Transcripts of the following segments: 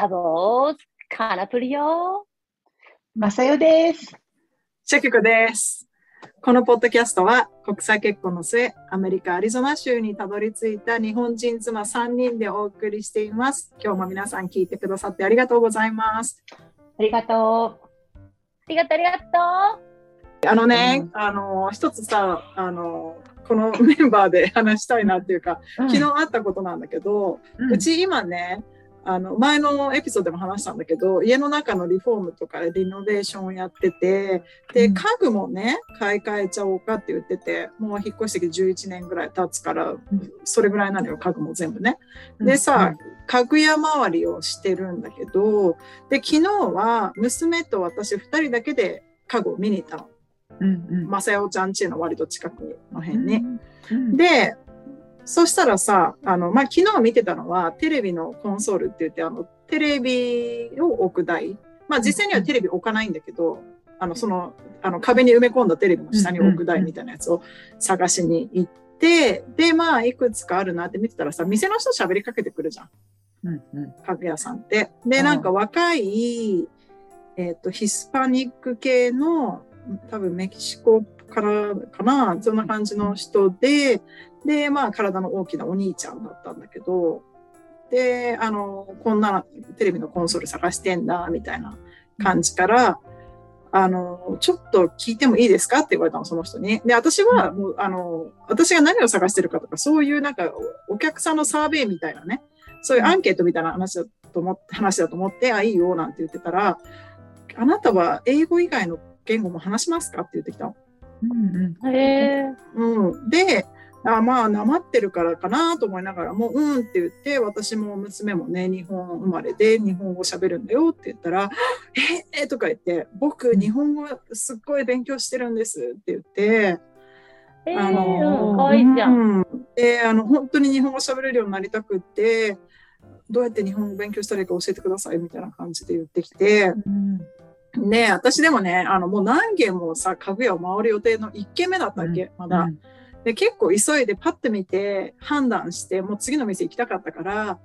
サボーズ、カナプリよ。まさよです。シャキコです。このポッドキャストは国際結婚の末、アメリカ・アリゾナ州にたどり着いた日本人妻3人でお送りしています。今日も皆さん聞いてくださってありがとうございます。ありがとありがとう、ありがとあのね、うんあの、一つさ、あの、このメンバーで話したいなっていうか、う。昨日あったことなんだけど、うんうち今ね、あの前のエピソードでも話したんだけど家の中のリフォームとかリノベーションをやっててでうん家具もね買い替えちゃおうかって言っててもう引っ越してきて11年ぐらい経つからそれぐらいなのよ家具も全部ね。でさ、家具屋周りをしてるんだけどで昨日は娘と私2人だけで家具を見に行ったの。うんうん、まさよちゃん家の割と近くの辺に。うん、で、そしたらさ、あの、まあ、昨日見てたのは、テレビのコンソールって言って、あの、テレビを置く台。まあ、実際にはテレビ置かないんだけど、あの、その、あの、壁に埋め込んだテレビの下に置く台みたいなやつを探しに行って、で、まあ、いくつかあるなって見てたらさ、店の人喋りかけてくるじゃん。うんうん家具屋さんって。で、うんなんか若い、えっ、と、ヒスパニック系の、多分メキシコからかな、そんな感じの人で、で、まあ、体の大きなお兄ちゃんだったんだけど、で、あの、こんなテレビのコンソール探してんだ、みたいな感じから、あの、ちょっと聞いてもいいですかって言われたの、その人に。で、私は、もう、あの、私が何を探してるかとか、そういうなんか、おお客さんのサーベイみたいなね、そういうアンケートみたいな話だと思って、話だと思って、あ、いいよ、なんて言ってたら、あなたは英語以外の言語も話しますかって言ってきたの。うんう。へえ。うん。で、あまあ、なまってるからかなと思いながらも、うんって言って、私も娘もね、日本生まれで日本語喋るんだよって言ったら、ええとか言って、僕、日本語すっごい勉強してるんですって言って、えあのー、かわいいじゃん。うん、であの本当に日本語喋れるようになりたくってどうやって日本語勉強したらいいか教えてくださいみたいな感じで言ってきてうんね私でもねあのもう何軒もさ家具屋を回る予定の1軒目だったわけ、まだ、で結構急いでパッて見て判断してもう次の店行きたかったから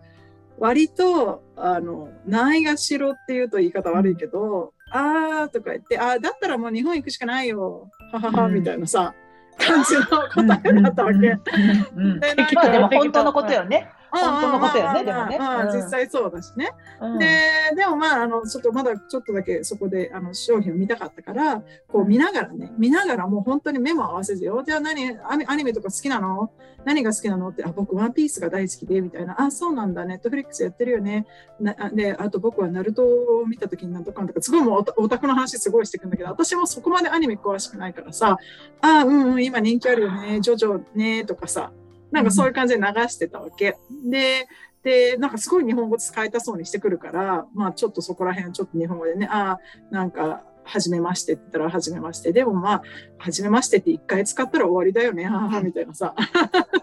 割とあのないがしろっていうと言い方悪いけど、あーとか言ってあーだったらもう日本行くしかないよはははうん。みたいなさ感じの答えだったわけ。うんうんうんでなんかまあでも本当のことよね。うん本当のことよねでもね実際そうだしね。うんで、でもまあ、あの、ちょっとまだちょっとだけそこであの商品を見たかったから、こう見ながらね、見ながらもう本当に目も合わせずよ。じゃあ何、アニメとか好きなの？何が好きなのって、あ、僕ワンピースが大好きで、みたいな。あ、そうなんだ、ネットフリックスやってるよね。なあで、あと僕はナルトを見た時になんとかなんとか、すごいもうオタクの話すごいしてくんだけど、私もそこまでアニメ詳しくないからさ、あ、うんうん、今人気あるよね、ジョジョね、とかさ、なんかそういう感じで流してたわけ。で、で、なんかすごい日本語使えたそうにしてくるから、まあちょっとそこら辺ちょっと日本語でね、ああ、なんか、はじめましてって言ったら、はじめまして。でもまあ、はじめましてって一回使ったら終わりだよね、みたいなさ。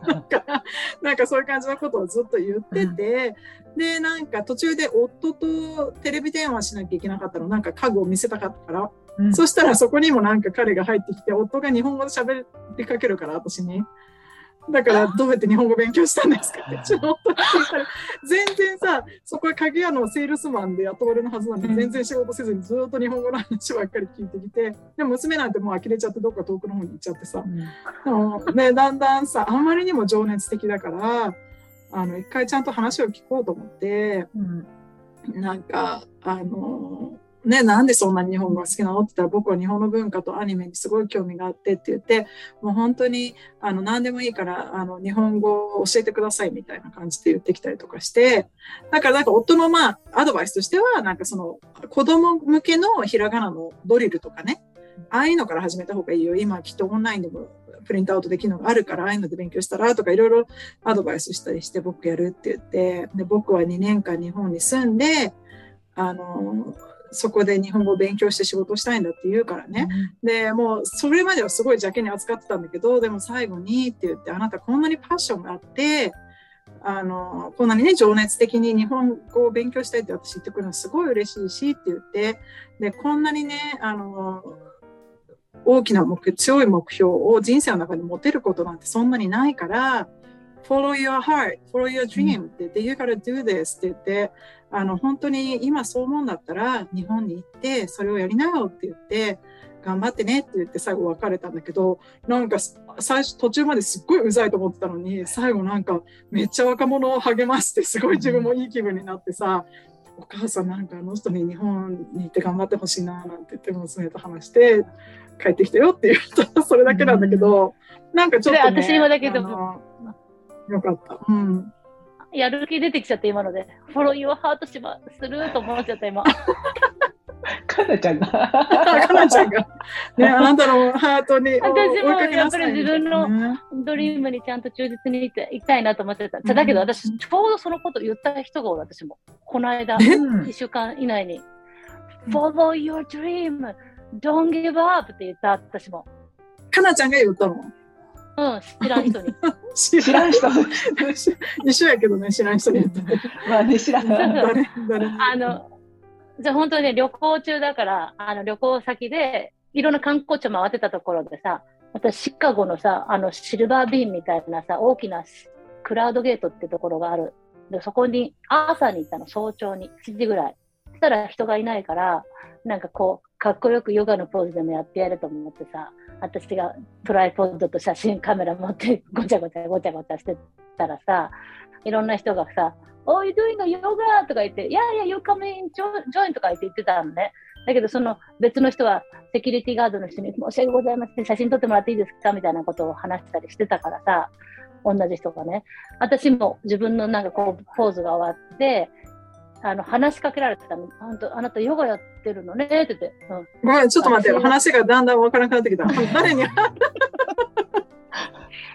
なんか、なんかそういう感じのことをずっと言ってて、で、なんか途中で夫とテレビ電話しなきゃいけなかったの、なんか家具を見せたかったから、うんそしたらそこにもなんか彼が入ってきて、夫が日本語で喋りかけるから、私に。だから、どうやって日本語勉強したんですかって、ちょっとた。ら、全然さ、そこは鍵屋のセールスマンで雇われるはずなのに、うん。全然仕事せずにずっと日本語の話ばっかり聞いてきて、でも娘なんてもう呆れちゃって、どっか遠くの方に行っちゃってさ、でもね、だんだんさ、あんまりにも情熱的だから、あの、一回ちゃんと話を聞こうと思って、うん。なんか、あの、ね、なんでそんな日本語が好きなのって言ったら僕は日本の文化とアニメにすごい興味があってって言って、もう本当にあの何でもいいからあの日本語を教えてくださいみたいな感じで言ってきたりとかして、だからなんか夫のまあアドバイスとしては、なんかその子供向けのひらがなのドリルとかね、ああいうのから始めた方がいいよ。今きっとオンラインでもプリントアウトできるのがあるから、ああいうので勉強したらとかいろいろアドバイスしたりして僕やるって言って、で僕は2年間日本に住んで、あの、そこで日本語を勉強して仕事をしたいんだって言うからね。で、もうそれまではすごい邪気に扱ってたんだけど、でも最後にって言って、あなたこんなにパッションがあって、あの、こんなにね、情熱的に日本語を勉強したいって私言ってくるのすごい嬉しいしって言って、で、こんなにね、あの、大きな目標、強い目標を人生の中で持てることなんてそんなにないから、follow your heart, follow your dream って言って、you gotta do this って言って、あの、本当に今そう思うんだったら、日本に行って、それをやりなよって言って、頑張ってねって言って最後別れたんだけど、なんか最初途中まですっごいうざいと思ってたのに、最後なんかめっちゃ若者を励まして、すごい自分もいい気分になってさ、お母さんなんかあの人に日本に行って頑張ってほしいななんて言って娘と話して帰ってきたよって言ったそれだけなんだけど、なんかちょっと、ね、私もだけどよかった。うん。やる気出てきちゃって今ので。フォローユーハートしますると思っちゃった今。かなちゃんが。かなちゃんが、ね、あなたのハートに私も追いかけなさいやっぱり自分のねドリームにちゃんと忠実にいていきたいなと思ってた。だけど私、ちょうどそのこと言った人がおる私も。この間、うん1週間以内に。うん Follow your dream! Don't give up! って言った私も。かなちゃんが言ったの。うん、知らん人に。知知らん人。一緒やけどね、知らん人に。まあね、知らん。誰 誰あの、じゃあ本当にね、旅行中だから、あの旅行先で、いろんな観光地を回ってたところでさ、私シカゴのさ、あのシルバービーンみたいなさ、大きなクラウドゲートってところがある。で、そこに朝に行ったの、早朝に、7時ぐらい。そしたら人がいないから、なんかこう、かっこよくヨガのポーズでもやってやると思ってさ、私がトライポッドと写真カメラ持って ごちゃごちゃごちゃごちゃしてたらさ、いろんな人がさ、Oh, you doing a yoga? とか言って、いやいや、you come in, join とか言って言ってたのね。だけど、その別の人は、セキュリティガードの人に、申し訳ございません、写真撮ってもらっていいですか？みたいなことを話したりしてたからさ、同じ人がね。私も自分のなんかこう、ポーズが終わって、あの、話しかけられてたの。あんた、あなたヨガやってるのね？って言って。うん。ごめん、ちょっと待って、話がだんだんわからなくなってきた。誰に、ちょっ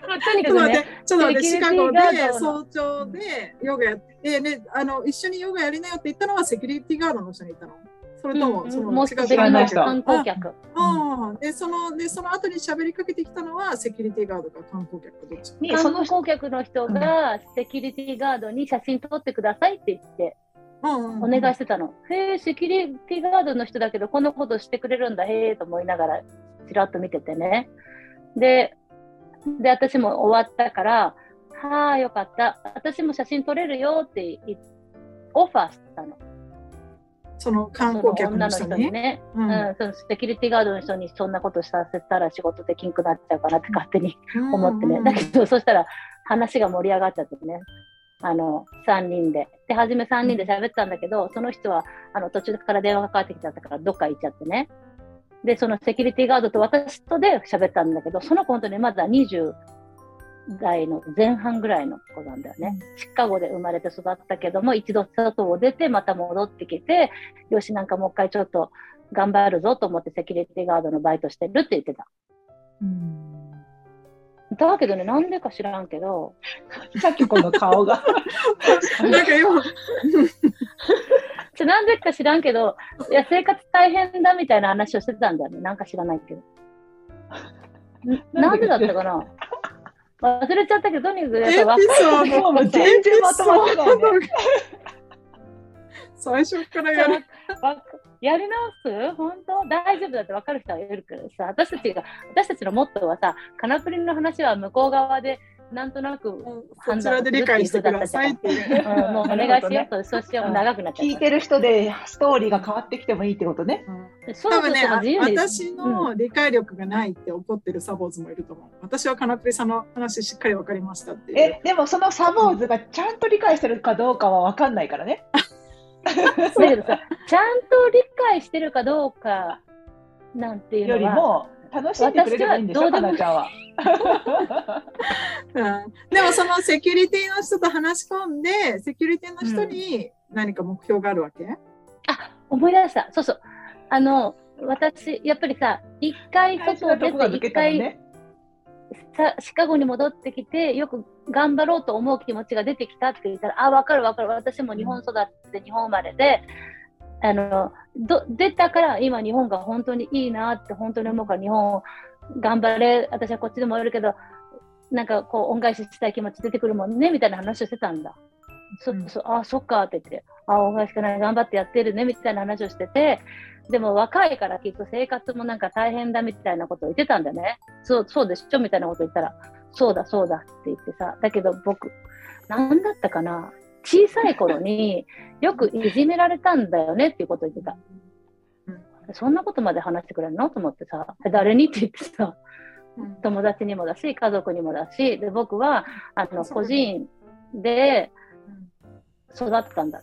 まあとにかくねと待って、、ちょっと待って、シカゴで早朝でヨガやって、ね、あの、一緒にヨガやりなよって言ったのはセキュリティガードの人に言ったの？それとも、うんその、もう一人違う知らない人？観光客。ああ、で、その、で、その後に喋りかけてきたのは、セキュリティガードか観光客かどっち？観光客の人がセキュリティガードに写真撮ってくださいって言って、おお願いしてたの。へえ、セキュリティガードの人だけど、こんなことしてくれるんだ、へえ、と思いながら、ちらっと見ててね。で、で、私も終わったから、はあ、よかった。私も写真撮れるよってオファーしたの。その観光客の人に？その女の人に。ね。ううんん、そのセキュリティガードの人にそんなことさせたら仕事できんくなっちゃうかなって勝手に思ってね。だけど、そしたら話が盛り上がっちゃってね。あの、3人で。で、初め3人で喋ってたんだけど、その人は、あの、途中から電話がかかってきちゃったから、どっか行っちゃってね。で、そのセキュリティガードと私とで喋ったんだけど、その子本当にまだ20代の前半ぐらいの子なんだよね。シカゴで生まれて育ったけども、一度外を出て、また戻ってきて、よし、なんかもう一回ちょっと頑張るぞと思ってセキュリティガードのバイトしてるって言ってた。だけどね、なんでか知らんけど、さっきこの顔が。なんか今、なんでか知らんけど、いや、生活大変だみたいな話をしてたんだよね。なんか知らないけど。んなんでだったかな忘れちゃったけど、とにかくやっぱ全然まとまってないね。最初からやる。わやり直す？本当？大丈夫だって分かる人はいるけどさ、私たちが、私たちのモットーはさ、カナプリの話は向こう側で、なんとなく、そちらで理解してくださいっていう。うん、もうお願いしようと、そうしよう、長くなっちゃった。聞いてる人でストーリーが変わってきてもいいってことね。そうそうそう、多分ね。私の理解力がないって怒ってるサボーズもいると思う。私はカナプリさんの話しっかり分かりましたっていう。え、でもそのサボーズがちゃんと理解してるかどうかは分かんないからね。だけどさ、ちゃんと理解してるかどうかなんていうよりのは、も楽しんでくれればいいんでしょ、私はどうでもかなちゃんは。うんでもそのセキュリティの人と話し込んで、セキュリティの人に何か目標があるわけ、あ、思い出した。そうそう。あの、私、やっぱりさ、一回外出て、一回。さシカゴに戻ってきて、よく頑張ろうと思う気持ちが出てきたって言ったら、あ、わかるわかる。私も日本育って日本生まれで、あの、ど出たから今日本が本当にいいなって本当に思うから日本頑張れ、私はこっちでもいるけど、なんかこう恩返ししたい気持ち出てくるもんねみたいな話をしてたんだ。そ、うんそあ、そっかって言って、あ、恩返しかない、頑張ってやってるねみたいな話をしてて、でも若いからきっと生活もなんか大変だみたいなことを言ってたんだよね。そう、そうでしょ？みたいなこと言ったら、そうだそうだって言ってさ、だけど僕、なんだったかな？小さい頃によくいじめられたんだよねっていうことを言ってた。そんなことまで話してくれるの？と思ってさ、誰に？って言ってさ、友達にもだし、家族にもだし、で僕はあの個人で育ったんだ。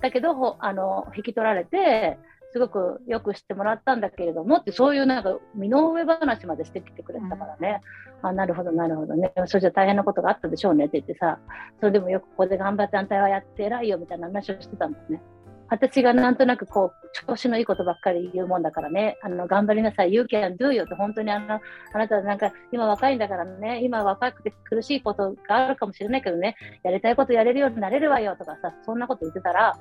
だけど、あの引き取られて、すごくよく知ってもらったんだけれどもって、そういうなんか身の上話までしてきてくれたからね、うん、あなるほど、なるほどね、それじゃ大変なことがあったでしょうねって言ってさ、それでもよくここで頑張ってあんたはやって偉いよみたいな話をしてたんだね。私がなんとなくこう、調子のいいことばっかり言うもんだからね、あの、頑張りなさい、You can do よって本当にあの、あなたなんか今若いんだからね、今若くて苦しいことがあるかもしれないけどね、やりたいことやれるようになれるわよとかさ、そんなこと言ってたら、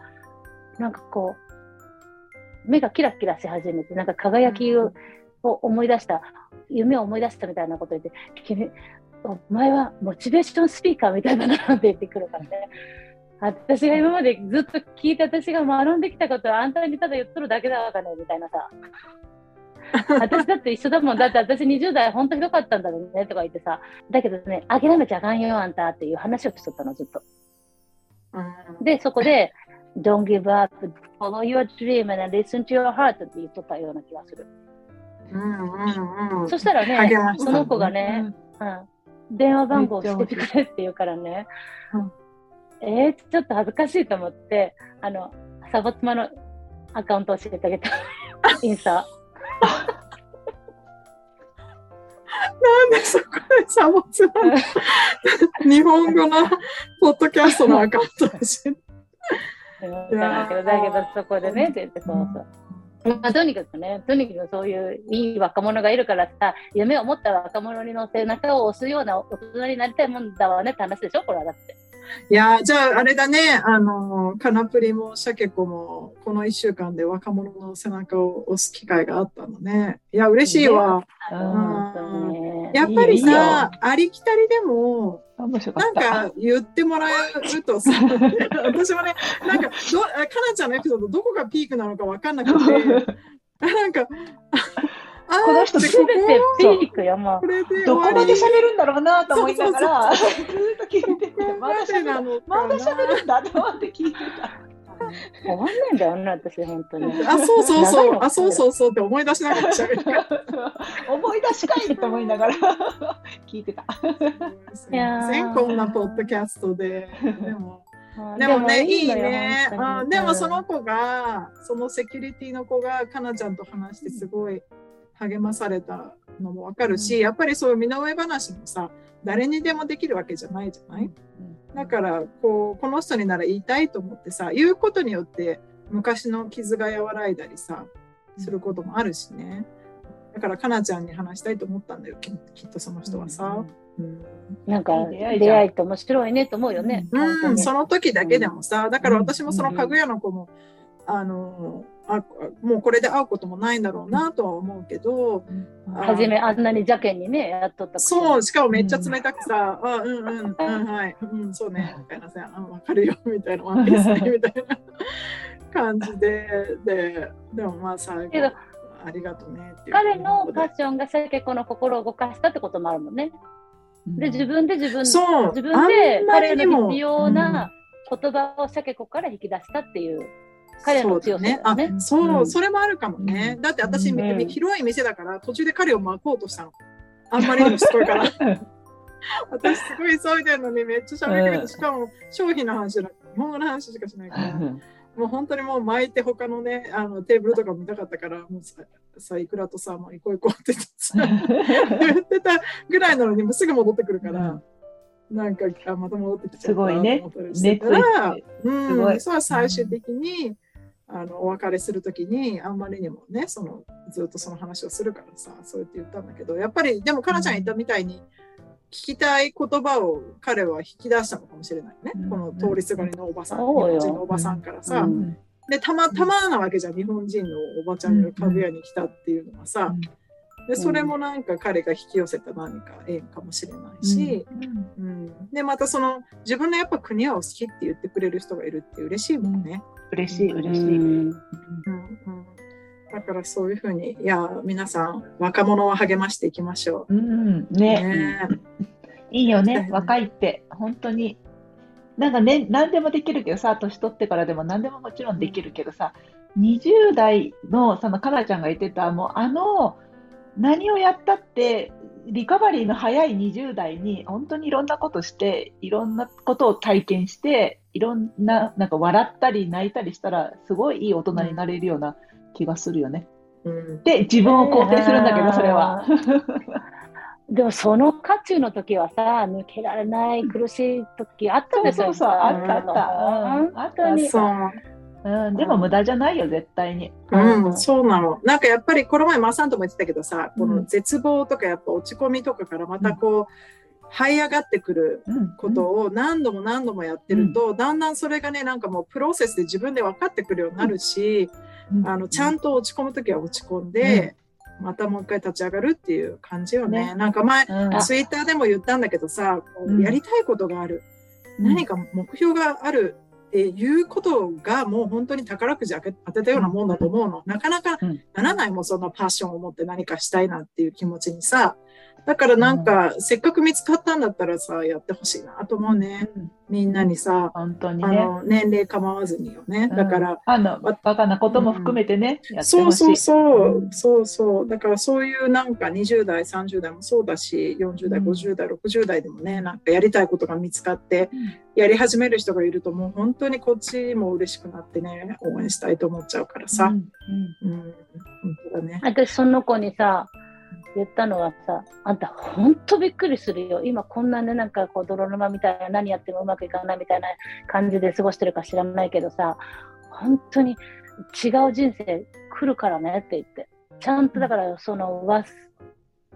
なんかこう、目がキラキラし始めて、なんか輝きを思い出した、夢を思い出したみたいなこと言って、君、お前はモチベーションスピーカーみたいだなって言ってくるからね。私が今までずっと聞いて私が学んできたことはあんたにただ言っとるだけだわかねみたいなさ。私だって一緒だもん。だって私20代本当ひどかったんだろうねとか言ってさ。だけどね、諦めちゃあかんよあんたっていう話をしとったの、ずっと。で、そこで、Don't give up, follow your dream and listen to your heart って言っとったような気がする。うんうんうん、そしたらね、その子がね、うん、電話番号をしててくれって言うからね、うんえー、ちょっと恥ずかしいと思って、あの、サボ妻のアカウントを教えてあげた。インスタ。なんでそこでサボ妻の 日本語のポッドキャストのアカウントを教えて。だけど、だけどそこでね、って言って、そうそう。まあ、とにかくね、とにかくそういういい若者がいるからさ、夢を持った若者の背中を押すような大人になりたいもんだわねって話でしょ、これはだって。いやじゃああれだね、あの、カナプリもシャケコも、この1週間で若者の背中を押す機会があったのね。いや、嬉しいわ。やっぱりさ、ありきたりでも、なんか言ってもらえるとさ、私もね、なんかど、かなちゃんのエピソード、どこがピークなのか分かんなくて、なんか、この人すべてピークやもう。どこまで喋るんだろうなと思いながら、ずっと聞いてて、まだ喋るまだ喋るんだと思って聞いてた。終わんないんだよね、私、本当に。あ、そうそうそう、あ、そうそうそう。って思い出しながら喋る。思い出しかいと思いながら 聞いてた。すみません、こんなポッドキャストで。でも。でもね、いいね。でもその子が、そのセキュリティの子が、かなちゃんと話してすごい励まされたのもわかるし、うん、やっぱりそういう身の上話もさ、誰にでもできるわけじゃないじゃない、うん、だから、こう、この人になら言いたいと思ってさ、言うことによって昔の傷が和らいだりさ、することもあるしね。だから、かなちゃんに話したいと思ったんだよ、きっとその人はさ。うん、なんか出会いって面白いねと思うよね。うん、その時だけでもさ、だから私もその家具屋の子も、あの、あもうこれで会うこともないんだろうなとは思うけど、初めあんなに邪険にねやっとったそうしかもめっちゃ冷たくさ「うん、あうんうんうんはい。うんそうね」みたいなさ「あ分かるよ」みたいな「ワンピースね」みたいな感じでででもまあ最後ありがとうねって彼のパッションが結構の心を動かしたってこともあるもんね。で自分で自分自分で彼の必要な言葉をシャケ子から引き出したっていう。彼の強さね。あ、そう、うん、それもあるかもね。うん、だって私、うん、広い店だから途中で彼を巻こうとしたの。あんまりにもしつこいから。私すごい急いでるのにめっちゃ喋るけど、しかも商品の話じゃなくて、日本語の話しかしないから。もう本当にもう巻いて他のね、あのテーブルとか見たかったから、もうさ、さいくらとさ、もう行こう行こうって言って たぐらいなのに、もうすぐ戻ってくるから、なんか、あまた戻ってきちゃったすごいね。熱うん、そう最終的に、あのお別れするときにあんまりにもねそのずっとその話をするからさそうやって言ったんだけどやっぱりでもかなちゃん言ったみたいに、聞きたい言葉を彼は引き出したのかもしれないね、うん、この通りすがりのおばさん、日本人のおばさんからさ、うん、でたまたまなわけじゃん日本人のおばちゃんが家具屋に来たっていうのはさ、でそれもなんか彼が引き寄せた何か縁かもしれないし、うん、うん、でまたその自分のやっぱ国はお好きって言ってくれる人がいるって嬉しいもんね。嬉しい嬉しい。だからそういうふうにいや皆さん若者は励ましていきましょう。うん。ね。ね。いいよね。若いって。本当に。なんかね、何でもできるけどさ、年取ってからでも何でももちろんできるけどさ、20代の、そのかなちゃんが言ってた、もうあの、何をやったって、リカバリーの早い20代に、本当にいろんなことして、いろんなことを体験して、いろんな、なんか笑ったり泣いたりしたら、すごいいい大人になれるような気がするよね。うん、で、自分を肯定するんだけど、それは。でもその渦中の時はさ、抜けられない苦しい時あったでしょ、そうそうそう、あったあった。うん、あったそう。うん、でも無駄じゃないよ、絶対に。うん、そうなの。なんかやっぱり、この前、マサンとも言ってたけどさ、この絶望とかやっぱ落ち込みとかからまたこう、這い上がってくることを何度も何度もやってると、だんだんそれがね、なんかもうプロセスで自分で分かってくるようになるし、あの、ちゃんと落ち込む時は落ち込んで、またもう一回立ち上がるっていう感じよね。ね。なんか前、うん、ツイッターでも言ったんだけどさ、やりたいことがある。何か目標があるっていうことがもう本当に宝くじ当てたようなもんだと思うの。なかなかならないもん、そのパッションを持って何かしたいなっていう気持ちにさ。だからなんか、うん、せっかく見つかったんだったらさ、やってほしいなと思うね。うん、みんなにさ、本当にね。あの、年齢構わずによね。だから。あの、バカなことも含めてね、うん、そうそうそう、そうそう。だからそういうなんか20代、30代もそうだし、40代、50代、60代でもね、なんかやりたいことが見つかって、やり始める人がいるともう本当にこっちも嬉しくなってね、応援したいと思っちゃうからさ。うん。うん、本当だね。私その子にさ、言ったのはさ、あんたほんとびっくりするよ。今こんなね、なんかこう泥沼みたいな何やってもうまくいかないみたいな感じで過ごしてるか知らないけどさ、本当に違う人生来るからねって言って。ちゃんとだからそのわ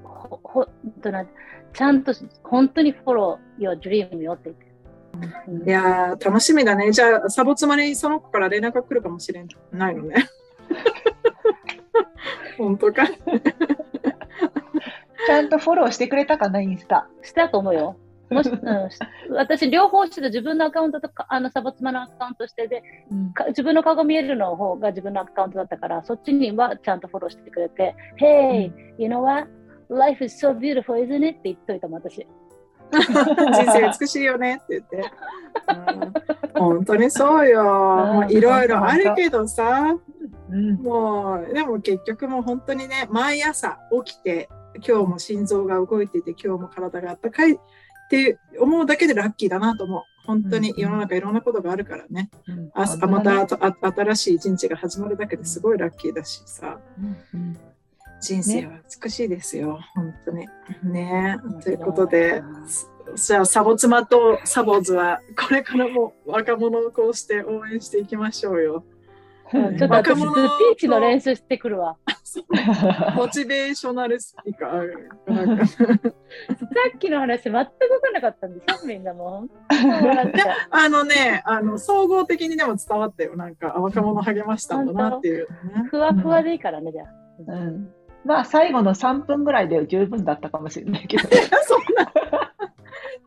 ほほとなちゃんと本当にフォロー your dream よって言って。いや楽しみだね。じゃあ、サボ妻にその子から連絡が来るかもしれないのね。本当か。ちゃんとフォローしてくれたかな、インスタ。したと思うよ。もし、うん、私、両方して自分のアカウントとか、あの、サボ妻のアカウントしてで、うん、自分の顔が見えるの方が自分のアカウントだったから、そっちにはちゃんとフォローしてくれて、Hey,、うん、you know what? Life is so beautiful, isn't it? って言っといたもん、私。人生美しいよねって言って。うん、本当にそうよ。いろいろあるけどさ、うん、もう、でも結局もう本当にね、毎朝起きて、今日も心臓が動いていて、今日も体があったかいって思うだけでラッキーだなと思う。本当に世の中いろんなことがあるからね。うん、あまた新しい一日が始まるだけですごいラッキーだしさ。うん、人生は美しいですよ、ね、本当に。ねということで、じゃあサボ妻とサボーズはこれからも若者をこうして応援していきましょうよ。ちょっと私、スピーチの練習してくるわ。モチベーショナルスピーカー。さっきの話、全く分からなかったんでしょ、みんなも。あのね、あの総合的にでも伝わったよ。なんか、若者励ましたんだなっていう、ね、ふわふわでいいからね、じゃあ。うんまあ、最後の3分ぐらいで十分だったかもしれないけど。そんな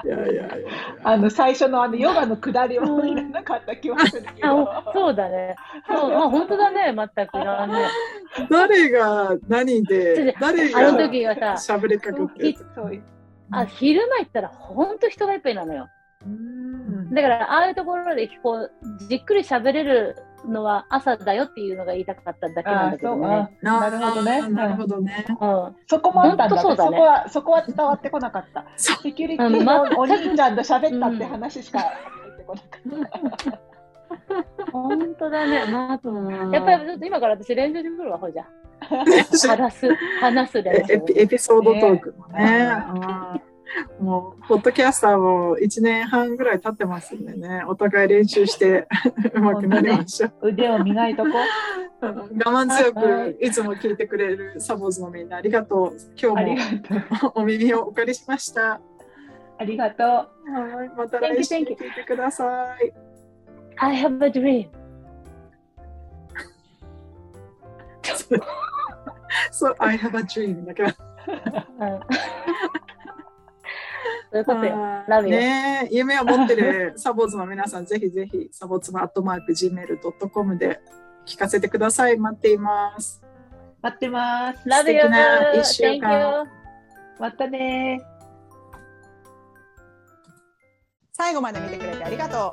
いやいやいやあの最初のあのヨガの下りはいらなかった気はするけど。そうだね。そう、まあ、本当だね、全くいらない。誰が何で、誰があの時はさ、喋りかけて。あ昼間行ったら本当人がいっぱいなのよ。だからああいうところでこうじっくり喋れるのは朝だよっていうのが言いたかっただけなんだけどね。なるほどね。なるほどね。うん、そこもあったんだそだね。そこは、そこは伝わってこなかった。セキュリティのお兄ちゃんと喋ったって話しか入ってこなかった。本当だね。まあ、やっぱり今から私練習してくるわ、ほいじゃ。話す、話す練習。エピソードトークもね。もう、ポッドキャスターも1年半ぐらい経ってますんでね、お互い練習して うまくなりましょう。腕を磨いとこう。我慢強くいつも聞いてくれるサボーズのみんなありがとう。今日もお耳をお借りしました。ありがとう。はい、また来週聞いてください。I have a dream. そう、I have a dream だから。そういうことよ。ラブよ。ね夢を持ってるサボーズの皆さん、ぜひぜひ、サボツマアットマーク Gmail.com で聞かせてください。待っています。待ってます。ラブよ。一週間。またね最後まで見てくれてありがと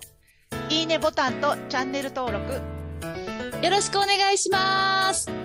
いいねボタンとチャンネル登録よろしくお願いします。